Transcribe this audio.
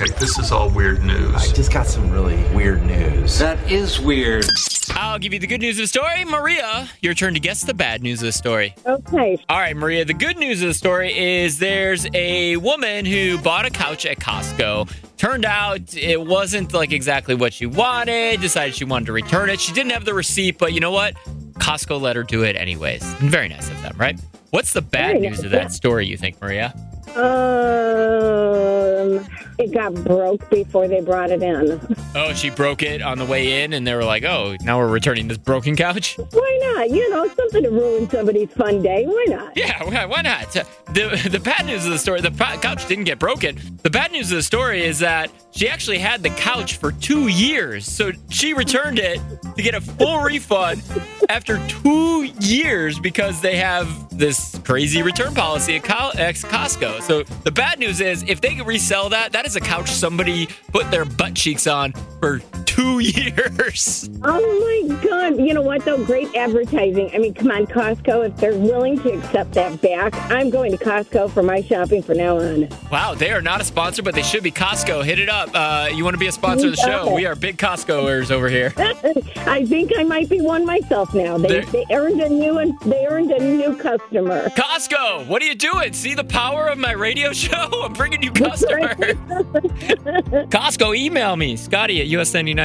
Okay, this is all weird news. I just got some really weird news. That is weird. I'll give you the good news of the story. Maria, your turn to guess the bad news of the story. Okay. All right, Maria, the good news of the story is there's a woman who bought a couch at Costco. Turned out it wasn't like exactly what she wanted, decided she wanted to return it. She didn't have the receipt, but you know what? Costco let her do it anyways. Very nice of them, right? What's the bad news of that story, you think, Maria? Um, it got broke before they brought it in. Oh, she broke it on the way in, and they were like, oh, now we're returning this broken couch? Why not? You know, something to ruin somebody's fun day. Why not? Yeah, why not? The, the bad news of the story, the couch didn't get broken. The bad news of the story is that she actually had the couch for two years. So she returned it to get a full refund after two years because they have this crazy return policy at Co- at Costco. So the bad news is if they resell that, that is a couch somebody put their butt cheeks on for two years. Oh my God. You know what, though? Great advertising. I mean, come on, Costco. If they're willing to accept that back, I'm going to Costco for my shopping from now on. Wow, they are not a sponsor, but they should be Costco. Hit it up. Uh, you want to be a sponsor of the show? We are big Costcoers over here. I think I might be one myself now. They, they earned a new and they earned a new customer. Costco, what are you doing? See the power of my radio show? I'm bringing you customers. Costco, email me, Scotty at